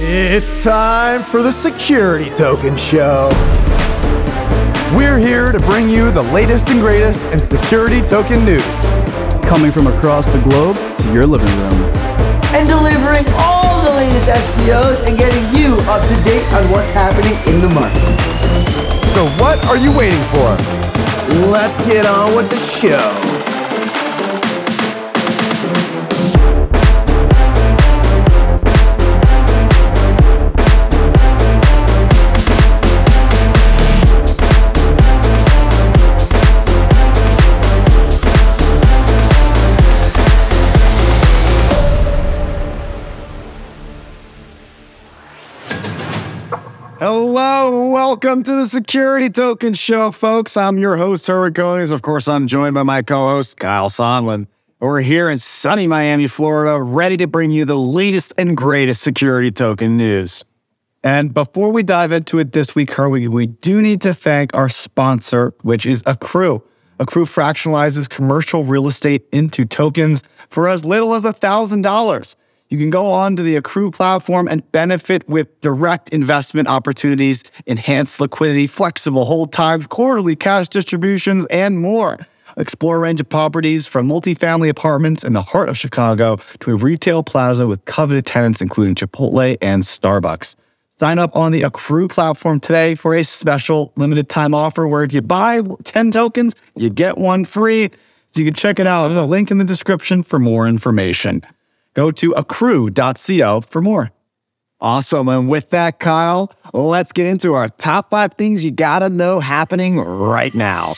It's time for the Security Token Show. We're here to bring you the latest and greatest in security token news. Coming from across the globe to your living room. And delivering all the latest STOs and getting you up to date on what's happening in the market. So, what are you waiting for? Let's get on with the show. Hello, welcome to the Security Token Show, folks. I'm your host, Herwig Konings. Of course, I'm joined by my co-host, Kyle Sonlin. We're here in sunny Miami, Florida, ready to bring you the latest and greatest security token news. And before we dive into it this week, Herwig, we do need to thank our sponsor, which is AKRU. AKRU fractionalizes commercial real estate into tokens for as little as $1,000. You can go on to the AKRU platform and benefit with direct investment opportunities, enhanced liquidity, flexible hold times, quarterly cash distributions, and more. Explore a range of properties from multifamily apartments in the heart of Chicago to a retail plaza with coveted tenants, including Chipotle and Starbucks. Sign up on the AKRU platform today for a special limited time offer where if you buy 10 tokens, you get one free. So you can check it out. There's a link in the description for more information. Go to akru.co for more. Awesome. And with that, Kyle, let's get into our top five things you gotta know happening right now.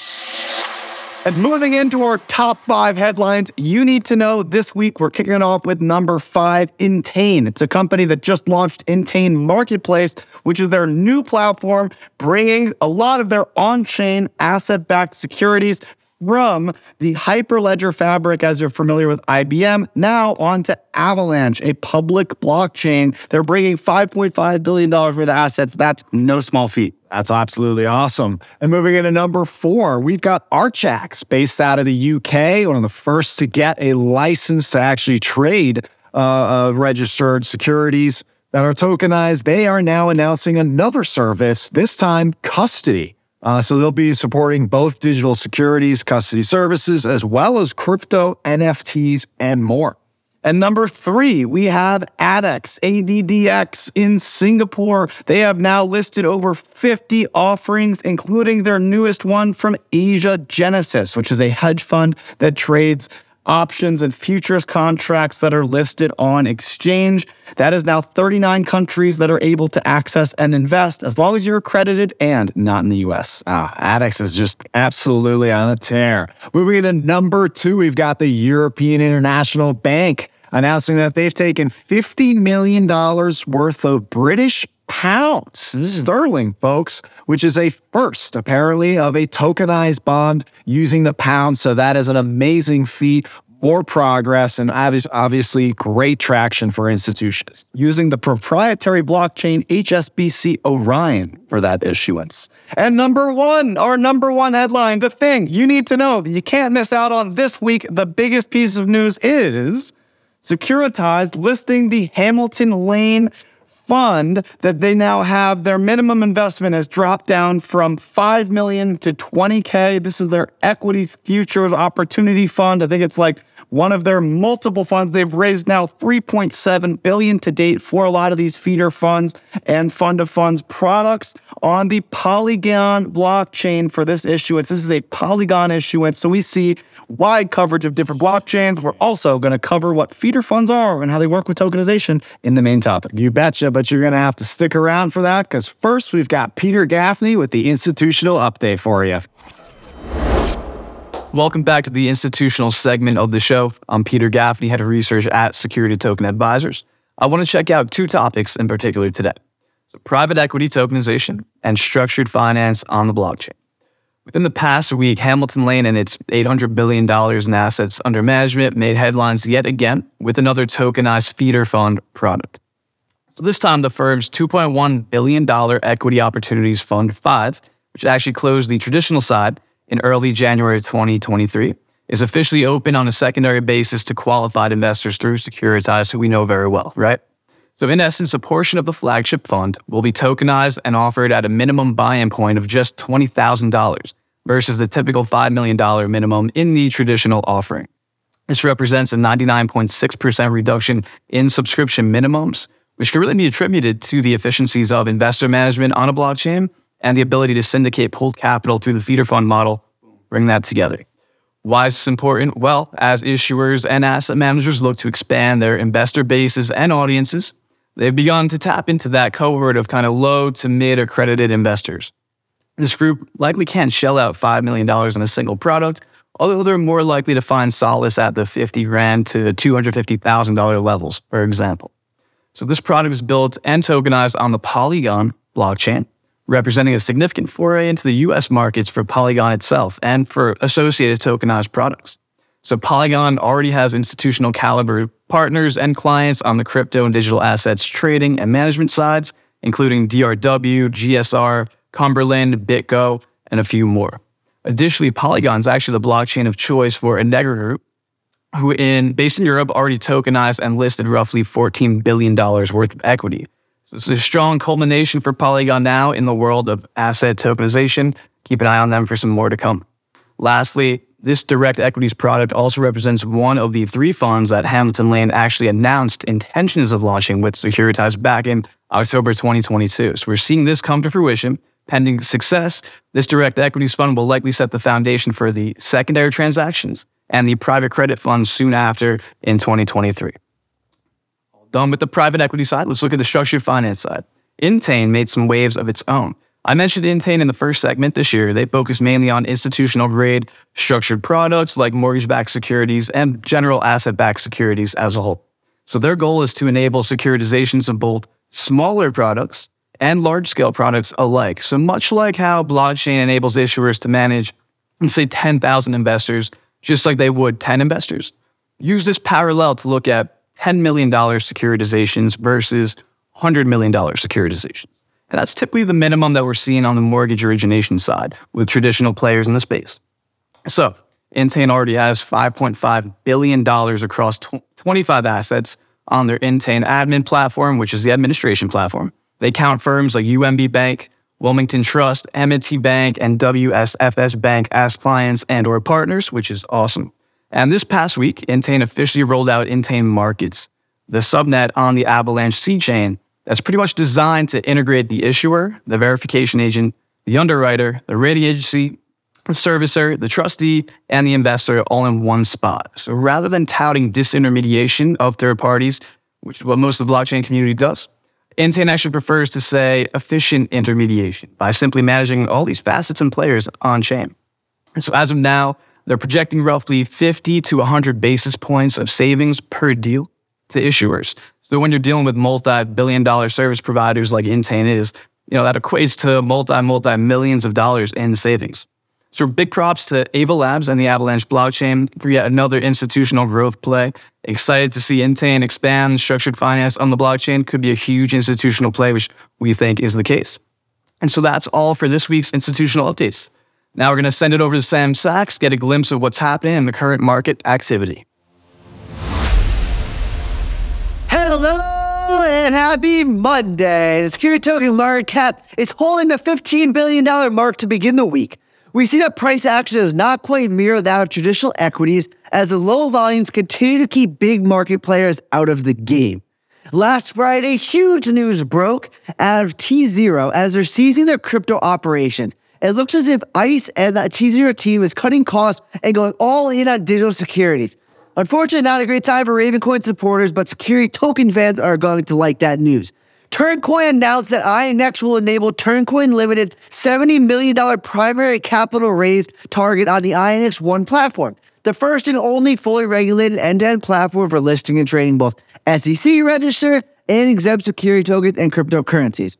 And moving into our top five headlines, you need to know this week we're kicking it off with number five, Intain. It's a company that just launched Intain Marketplace, which is their new platform, bringing a lot of their on chain asset backed securities from the Hyperledger fabric, as you're familiar with IBM, now onto Avalanche, a public blockchain. They're bringing $5.5 billion worth of assets. That's no small feat. That's absolutely awesome. And moving into number four, we've got Archax, based out of the UK, one of the first to get a license to actually trade uh, uh, registered securities that are tokenized. They are now announcing another service, this time custody. Uh, so they'll be supporting both digital securities, custody services, as well as crypto, NFTs, and more. And number three, we have ADDX, ADDX in Singapore. They have now listed over 50 offerings, including their newest one from Asia Genesis, which is a hedge fund that trades options and futures contracts that are listed on exchange. That is now 39 countries that are able to access and invest as long as you're accredited and not in the US. Ah, ADDX is just absolutely on a tear. Moving into number two, we've got the European International Bank announcing that they've taken $50 million worth of British pounds. Sterling, folks, which is a first, apparently, of a tokenized bond using the pound. So that is an amazing feat. More progress and obviously great traction for institutions using the proprietary blockchain HSBC Orion for that issuance. And number one, our number one headline, the thing you need to know that you can't miss out on this week, the biggest piece of news is Securitized listing the Hamilton Lane fund that they now have their minimum investment has dropped down from 5 million to 20k this is their equities futures opportunity fund i think it's like one of their multiple funds they've raised now 3.7 billion to date for a lot of these feeder funds and fund of funds products on the polygon blockchain for this issuance this is a polygon issuance so we see wide coverage of different blockchains. We're also going to cover what feeder funds are and how they work with tokenization in the main topic. You betcha, but you're going to have to stick around for that because first we've got Peter Gaffney with the institutional update for you. Welcome back to the institutional segment of the show. I'm Peter Gaffney, head of research at Security Token Advisors. I want to check out two topics in particular today so private equity tokenization and structured finance on the blockchain. Within the past week, Hamilton Lane and its $800 billion in assets under management made headlines yet again with another tokenized feeder fund product. So this time, the firm's $2.1 billion Equity Opportunities Fund 5, which actually closed the traditional side in early January 2023, is officially open on a secondary basis to qualified investors through Securitize, who we know very well, right? So, in essence, a portion of the flagship fund will be tokenized and offered at a minimum buy in point of just $20,000 versus the typical $5 million minimum in the traditional offering. This represents a 99.6% reduction in subscription minimums, which can really be attributed to the efficiencies of investor management on a blockchain and the ability to syndicate pooled capital through the feeder fund model. Bring that together. Why is this important? Well, as issuers and asset managers look to expand their investor bases and audiences, they've begun to tap into that cohort of kind of low to mid accredited investors. This group likely can't shell out $5 million in a single product, although they're more likely to find solace at the 50 grand to $250,000 levels, for example. So this product is built and tokenized on the Polygon blockchain, representing a significant foray into the US markets for Polygon itself and for associated tokenized products. So Polygon already has institutional caliber partners and clients on the crypto and digital assets trading and management sides, including DRW, GSR, Cumberland, BitGo, and a few more. Additionally, Polygon is actually the blockchain of choice for Integra Group, who in based in Europe already tokenized and listed roughly $14 billion worth of equity. So it's a strong culmination for Polygon now in the world of asset tokenization. Keep an eye on them for some more to come. Lastly, this direct equities product also represents one of the three funds that Hamilton Lane actually announced intentions of launching with Securitize back in October 2022. So we're seeing this come to fruition. Pending success, this direct equities fund will likely set the foundation for the secondary transactions and the private credit fund soon after in 2023. Done with the private equity side, let's look at the structured finance side. Intain made some waves of its own. I mentioned Intain in the first segment this year. They focus mainly on institutional grade structured products like mortgage backed securities and general asset backed securities as a whole. So their goal is to enable securitizations of both smaller products and large scale products alike. So much like how blockchain enables issuers to manage, say, 10,000 investors, just like they would 10 investors, use this parallel to look at $10 million securitizations versus $100 million securitizations. And that's typically the minimum that we're seeing on the mortgage origination side with traditional players in the space. So, Intain already has $5.5 billion across 25 assets on their Intain admin platform, which is the administration platform. They count firms like UMB Bank, Wilmington Trust, M&T Bank, and WSFS Bank as clients and or partners, which is awesome. And this past week, Intain officially rolled out Intain Markets, the subnet on the Avalanche C chain that's pretty much designed to integrate the issuer, the verification agent, the underwriter, the rating agency, the servicer, the trustee, and the investor all in one spot. So rather than touting disintermediation of third parties, which is what most of the blockchain community does, Intain actually prefers to say efficient intermediation by simply managing all these facets and players on chain. So as of now, they're projecting roughly 50 to 100 basis points of savings per deal to issuers. So when you're dealing with multi-billion dollar service providers like Intain is, you know, that equates to multi, multi millions of dollars in savings. So big props to Ava Labs and the Avalanche blockchain for yet another institutional growth play. Excited to see Intain expand structured finance on the blockchain. Could be a huge institutional play, which we think is the case. And so that's all for this week's institutional updates. Now we're going to send it over to Sam Sachs, get a glimpse of what's happening in the current market activity. Hello and happy Monday. The security token market cap is holding the $15 billion mark to begin the week. We see that price action does not quite mirror that of traditional equities as the low volumes continue to keep big market players out of the game. Last Friday, huge news broke out of T0 as they're seizing their crypto operations. It looks as if ICE and the T0 team is cutting costs and going all in on digital securities. Unfortunately, not a great time for Ravencoin supporters, but security token fans are going to like that news. Turncoin announced that INX will enable Turncoin Limited $70 million primary capital raise target on the INX One platform, the first and only fully regulated end-to-end platform for listing and trading both SEC registered and exempt security tokens and cryptocurrencies.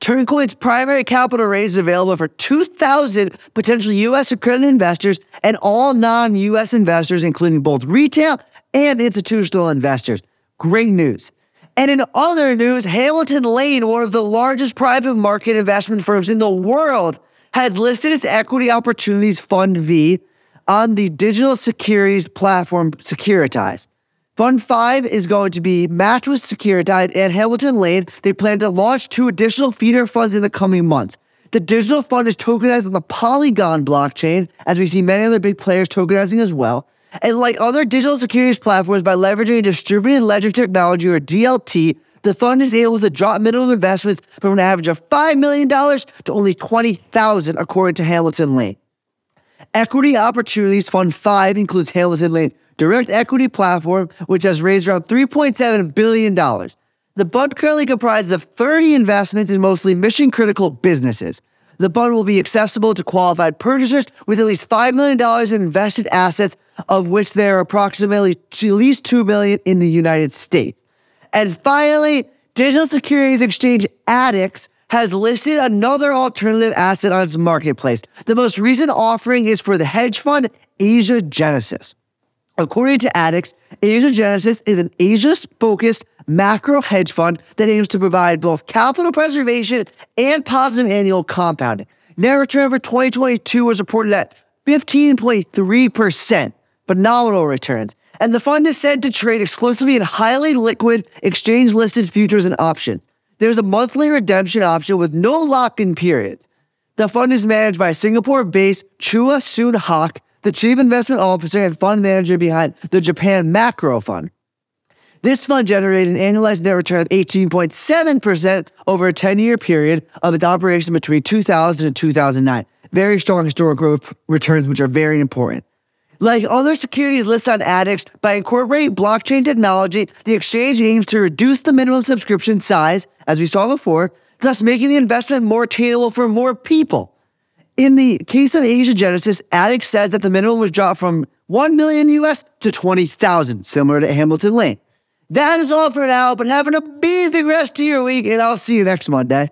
Turncoin's primary capital raise is available for 2,000 potential U.S. accredited investors and all non U.S. investors, including both retail and institutional investors. Great news. And in other news, Hamilton Lane, one of the largest private market investment firms in the world, has listed its Equity Opportunities Fund V on the digital securities platform Securitize. Fund 5 is going to be matched with Securitized and Hamilton Lane. They plan to launch two additional feeder funds in the coming months. The digital fund is tokenized on the Polygon blockchain, as we see many other big players tokenizing as well. And like other digital securities platforms, by leveraging distributed ledger technology or DLT, the fund is able to drop minimum investments from an average of $5 million to only 20,000, according to Hamilton Lane. Equity Opportunities Fund 5 includes Hamilton Lane's direct equity platform, which has raised around $3.7 billion. The fund currently comprises of 30 investments in mostly mission critical businesses. The fund will be accessible to qualified purchasers with at least $5 million in invested assets, of which there are approximately at least 2 million in the United States. And finally, digital securities exchange ADDX has listed another alternative asset on its marketplace. The most recent offering is for the hedge fund Asia Genesis. According to ADDX, Asia Genesis is an Asia focused macro hedge fund that aims to provide both capital preservation and positive annual compounding. Net return for 2022 was reported at 15.3%, phenomenal returns. And the fund is said to trade exclusively in highly liquid exchange listed futures and options. There's a monthly redemption option with no lock in periods. The fund is managed by Singapore based Chua Soon Hock, the chief investment officer and fund manager behind the Japan Macro Fund. This fund generated an annualized net return of 18.7% over a 10 year period of its operation between 2000 and 2009. Very strong historical growth returns, which are very important. Like other securities listed on ADDX, by incorporating blockchain technology, the exchange aims to reduce the minimum subscription size, as we saw before, thus making the investment more attainable for more people. In the case of Asia Genesis, ADDX says that the minimum was dropped from 1 million US to 20,000, similar to Hamilton Lane. That is all for now, but have an amazing rest of your week, and I'll see you next Monday.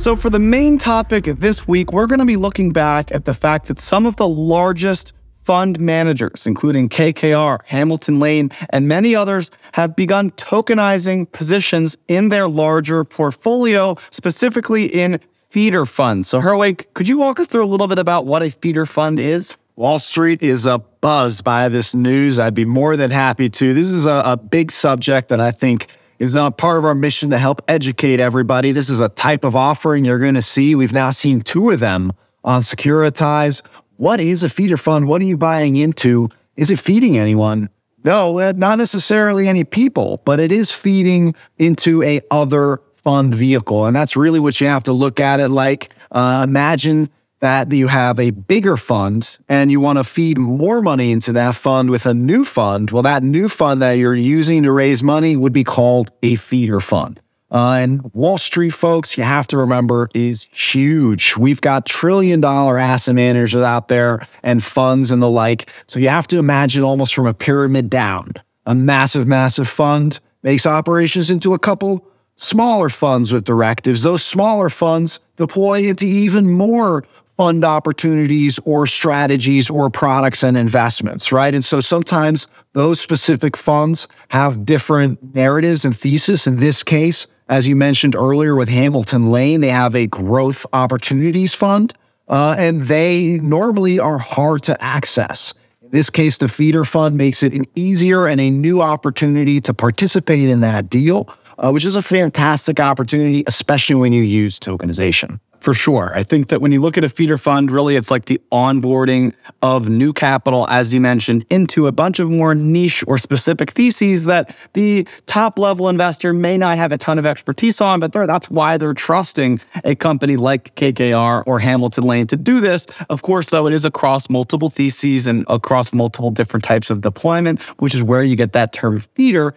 So, for the main topic of this week, we're going to be looking back at the fact that some of the largest fund managers, including KKR, Hamilton Lane, and many others, have begun tokenizing positions in their larger portfolio, specifically in feeder funds. So, Herwig, could you walk us through a little bit about what a feeder fund is? Wall Street is a by this news. I'd be more than happy to. This is a, a big subject that I think is not part of our mission to help educate everybody. This is a type of offering you're going to see. We've now seen two of them on Securitize. What is a feeder fund? What are you buying into? Is it feeding anyone? No, uh, not necessarily any people, but it is feeding into a other fund vehicle. And that's really what you have to look at it like. Uh, imagine that you have a bigger fund and you want to feed more money into that fund with a new fund, well, that new fund that you're using to raise money would be called a feeder fund. Uh, and Wall Street folks, you have to remember, is huge. We've got trillion dollar asset managers out there and funds and the like. So you have to imagine almost from a pyramid down. A massive, massive fund makes operations into a couple smaller funds with directives. Those smaller funds deploy into even more fund opportunities or strategies or products and investments, right? And so sometimes those specific funds have different narratives and thesis. In this case, as you mentioned earlier with Hamilton Lane, they have a growth opportunities fund, uh, and they normally are hard to access. In this case, the feeder fund makes it an easier and a new opportunity to participate in that deal, uh, which is a fantastic opportunity, especially when you use tokenization. For sure. I think that when you look at a feeder fund, really it's like the onboarding of new capital, as you mentioned, into a bunch of more niche or specific theses that the top level investor may not have a ton of expertise on, but that's why they're trusting a company like KKR or Hamilton Lane to do this. Of course, though, it is across multiple theses and across multiple different types of deployment, which is where you get that term feeder,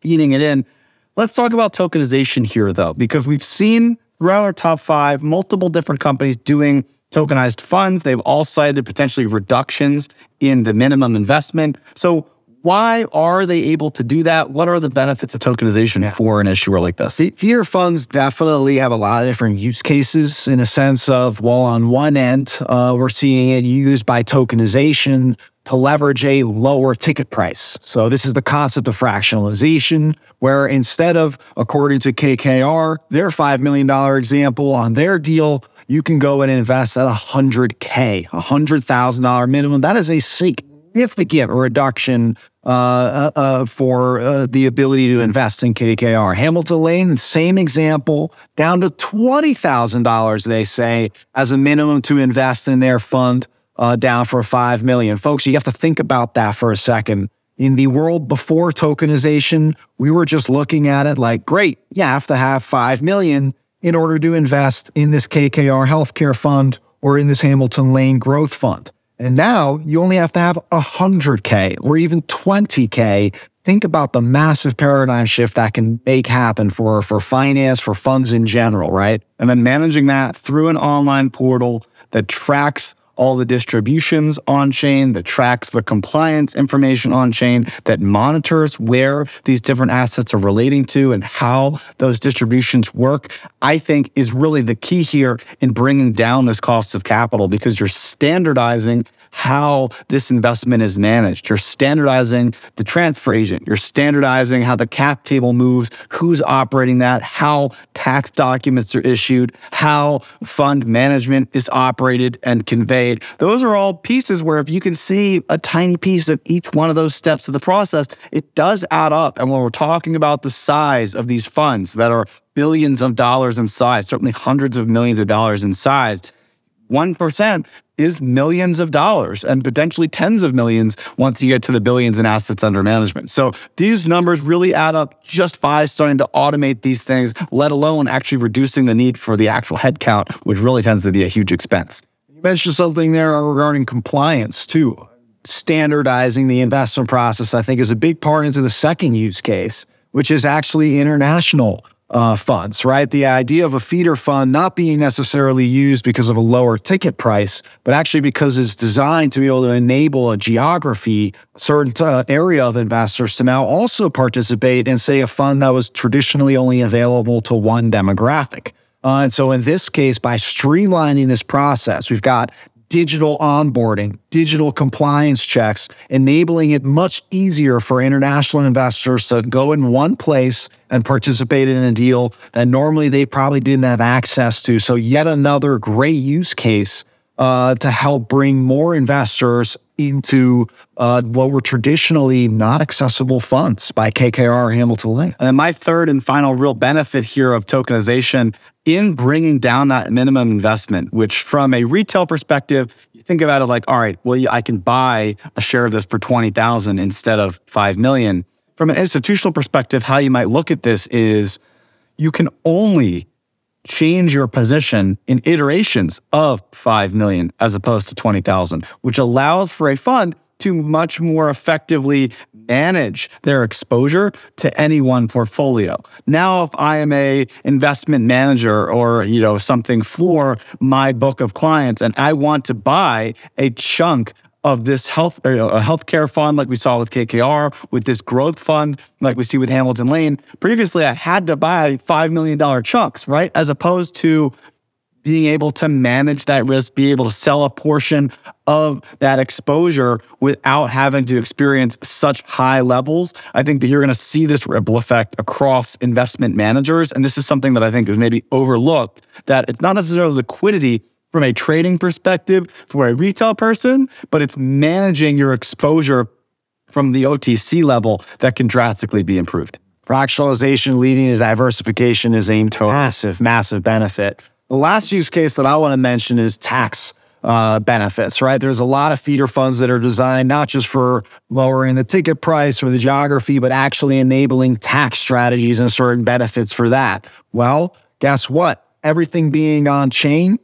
feeding it in. Let's talk about tokenization here, though, because we've seen throughout our top five, multiple different companies doing tokenized funds. They've all cited potentially reductions in the minimum investment. So, why are they able to do that? What are the benefits of tokenization for an issuer like this? The Feeder funds definitely have a lot of different use cases in a sense of, well, on one end, uh, we're seeing it used by tokenization to leverage a lower ticket price. So this is the concept of fractionalization, where instead of, according to KKR, their $5 million example on their deal, you can go and invest at 100K, $100,000 minimum. That is a significant reduction uh, uh, uh, for uh, the ability to invest in KKR. Hamilton Lane, same example, down to $20,000, they say, as a minimum to invest in their fund, uh, down for 5 million. Folks, you have to think about that for a second. In the world before tokenization, we were just looking at it like, great, you have to have 5 million in order to invest in this KKR healthcare fund or in this Hamilton Lane growth fund. And now you only have to have 100K or even 20K. Think about the massive paradigm shift that can make happen for, for finance, for funds in general, right? And then managing that through an online portal that tracks all the distributions on chain, that tracks the compliance information on chain, that monitors where these different assets are relating to and how those distributions work, I think is really the key here in bringing down this cost of capital because you're standardizing how this investment is managed. You're standardizing the transfer agent. You're standardizing how the cap table moves, who's operating that, how tax documents are issued, how fund management is operated and conveyed. Those are all pieces where if you can see a tiny piece of each one of those steps of the process, it does add up. And when we're talking about the size of these funds that are billions of dollars in size, certainly hundreds of millions of dollars in size, 1% is millions of dollars and potentially tens of millions once you get to the billions in assets under management. So these numbers really add up just by starting to automate these things, let alone actually reducing the need for the actual headcount, which really tends to be a huge expense. You mentioned something there regarding compliance too. Standardizing the investment process, I think, is a big part into the second use case, which is actually international uh, funds, right? The idea of a feeder fund not being necessarily used because of a lower ticket price, but actually because it's designed to be able to enable a geography, certain uh, area of investors to now also participate in, say, a fund that was traditionally only available to one demographic. Uh, and so in this case, by streamlining this process, we've got digital onboarding, digital compliance checks, enabling it much easier for international investors to go in one place and participate in a deal that normally they probably didn't have access to. So, yet another great use case uh, to help bring more investors into uh, what were traditionally not accessible funds by KKR Hamilton Lane. And then my third and final real benefit here of tokenization in bringing down that minimum investment, which from a retail perspective, you think about it like, all right, well, I can buy a share of this for 20,000 instead of 5 million. From an institutional perspective, how you might look at this is you can only change your position in iterations of 5 million as opposed to 20,000, which allows for a fund to much more effectively manage their exposure to any one portfolio. Now if I am a investment manager or you know something for my book of clients and I want to buy a chunk of this health a healthcare fund like we saw with KKR, with this growth fund like we see with Hamilton Lane. Previously, I had to buy five million dollar chunks, right, as opposed to being able to manage that risk, be able to sell a portion of that exposure without having to experience such high levels. I think that you're going to see this ripple effect across investment managers. And this is something that I think is maybe overlooked that it's not necessarily liquidity from a trading perspective for a retail person, but it's managing your exposure from the OTC level that can drastically be improved. Fractionalization leading to diversification is aimed a massive, massive benefit. The last use case that I want to mention is tax uh, benefits, right? There's a lot of feeder funds that are designed not just for lowering the ticket price or the geography, but actually enabling tax strategies and certain benefits for that. Well, guess what? Everything being on chain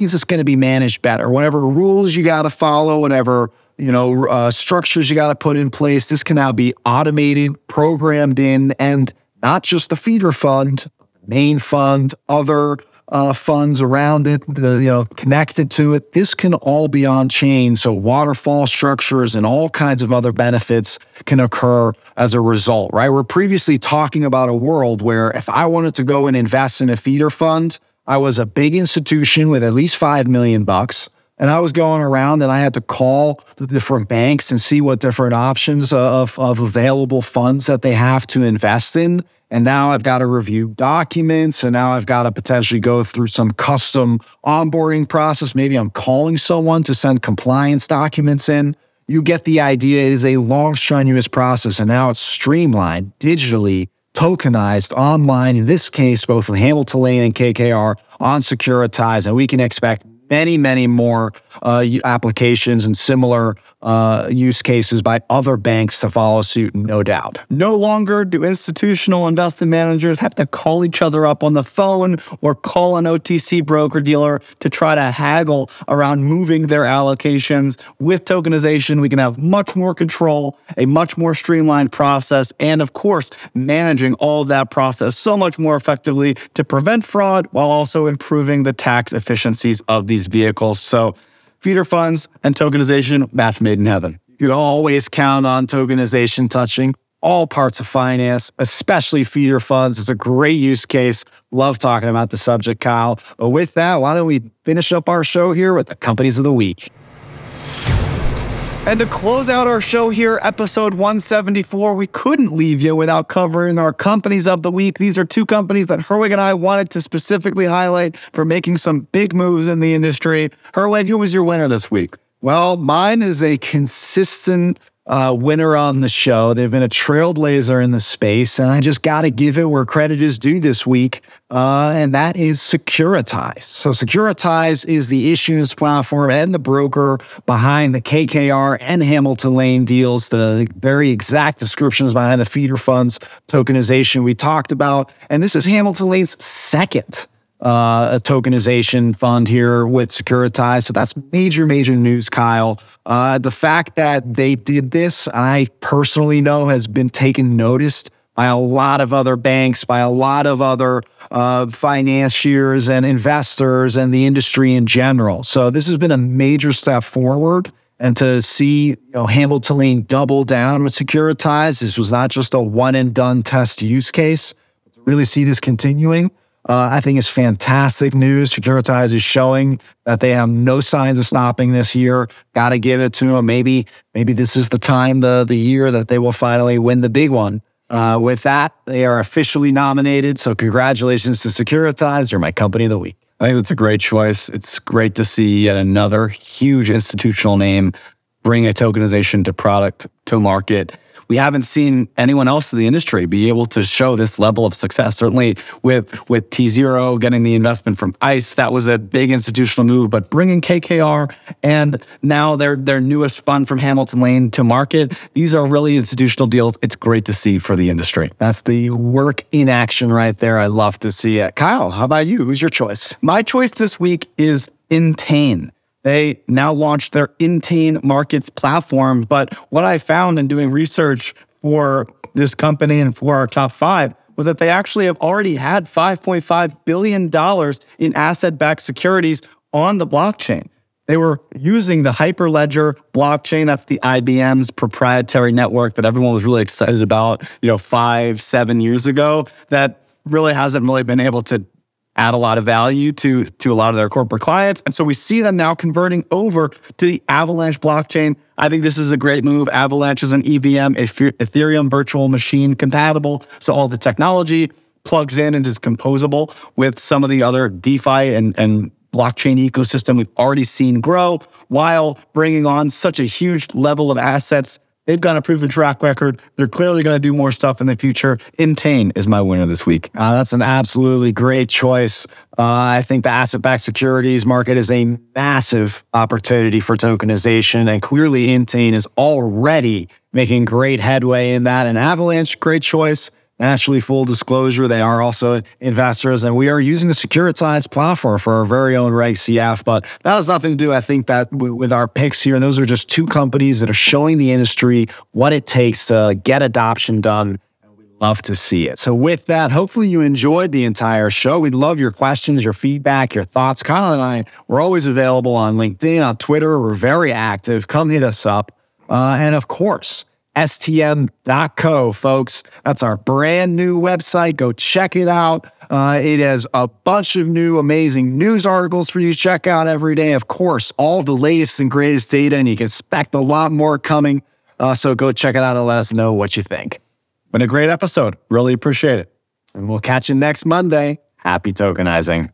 means it's going to be managed better. Whatever rules you got to follow, whatever you know uh, structures you got to put in place, this can now be automated, programmed in, and not just the feeder fund, main fund, other uh, funds around it, the, you know, connected to it. This can all be on chain. So waterfall structures and all kinds of other benefits can occur as a result, right? We're previously talking about a world where if I wanted to go and invest in a feeder fund, I was a big institution with at least 5 million bucks. And I was going around and I had to call the different banks and see what different options uh, of, of available funds that they have to invest in. And now I've got to review documents and now I've got to potentially go through some custom onboarding process. Maybe I'm calling someone to send compliance documents in. you get the idea. It is a long, strenuous process, and now it's streamlined digitally, tokenized online. In this case, both with Hamilton Lane and KKR on Securitize, and we can expect many, many more uh, applications and similar uh, use cases by other banks to follow suit, no doubt. No longer do institutional investment managers have to call each other up on the phone or call an OTC broker dealer to try to haggle around moving their allocations. With tokenization, we can have much more control, a much more streamlined process, and of course, managing all that process so much more effectively to prevent fraud while also improving the tax efficiencies of these vehicles. So, feeder funds and tokenization, match made in heaven. You can always count on tokenization touching all parts of finance, especially feeder funds. It's a great use case. Love talking about the subject, Kyle. But with that, why don't we finish up our show here with the companies of the week? And to close out our show here, episode 174, we couldn't leave you without covering our companies of the week. These are two companies that Herwig and I wanted to specifically highlight for making some big moves in the industry. Herwig, who was your winner this week? Well, mine is a consistent uh, winner on the show. They've been a trailblazer in the space, and I just got to give it where credit is due this week, uh, and that is Securitize. So, Securitize is the issuance platform and the broker behind the KKR and Hamilton Lane deals, the very exact descriptions behind the feeder funds tokenization we talked about. And this is Hamilton Lane's second uh, a tokenization fund here with Securitize. So that's major, major news, Kyle. Uh, the fact that they did this, I personally know, has been taken noticed by a lot of other banks, by a lot of other uh, financiers and investors and the industry in general. So this has been a major step forward. And to see you know, Hamilton Lane double down with Securitize, this was not just a one and done test use case. To really see this continuing, uh, I think it's fantastic news. Securitize is showing that they have no signs of stopping this year. Got to give it to them. Maybe, maybe this is the time, the the year that they will finally win the big one. Uh, with that, they are officially nominated. So congratulations to Securitize. You're my company of the week. I think that's a great choice. It's great to see yet another huge institutional name bring a tokenization to product to market we haven't seen anyone else in the industry be able to show this level of success. Certainly with with T Zero getting the investment from ICE, that was a big institutional move. But bringing KKR and now their their newest fund from Hamilton Lane to market, these are really institutional deals. It's great to see for the industry. That's the work in action right there. I love to see it. Kyle, how about you? Who's your choice? My choice this week is Intain. They now launched their Intain Markets platform. But what I found in doing research for this company and for our top five was that they actually have already had $5.5 billion in asset backed securities on the blockchain. They were using the Hyperledger blockchain. That's the IBM's proprietary network that everyone was really excited about, you know, five, seven years ago, that really hasn't really been able to add a lot of value to, to a lot of their corporate clients. And so we see them now converting over to the Avalanche blockchain. I think this is a great move. Avalanche is an EVM, Ethereum virtual machine compatible. So all the technology plugs in and is composable with some of the other DeFi and, and blockchain ecosystem we've already seen grow while bringing on such a huge level of assets They've got a proven track record. They're clearly going to do more stuff in the future. Intain is my winner this week. Uh, that's an absolutely great choice. Uh, I think the asset backed securities market is a massive opportunity for tokenization, and clearly Intain is already making great headway in that. And Avalanche, great choice. Naturally, full disclosure, they are also investors, and we are using the Securitize platform for our very own Reg CF. But that has nothing to do, I think, that with our picks here. And those are just two companies that are showing the industry what it takes to get adoption done. And we love to see it. So, with that, hopefully you enjoyed the entire show. We'd love your questions, your feedback, your thoughts. Kyle and I, we're always available on LinkedIn, on Twitter. We're very active. Come hit us up. Uh, and of course, stm.co, folks. That's our brand new website. Go check it out. Uh, it has a bunch of new amazing news articles for you to check out every day. Of course, all the latest and greatest data, and you can expect a lot more coming. Uh, so go check it out and let us know what you think. Been a great episode. Really appreciate it. And we'll catch you next Monday. Happy tokenizing.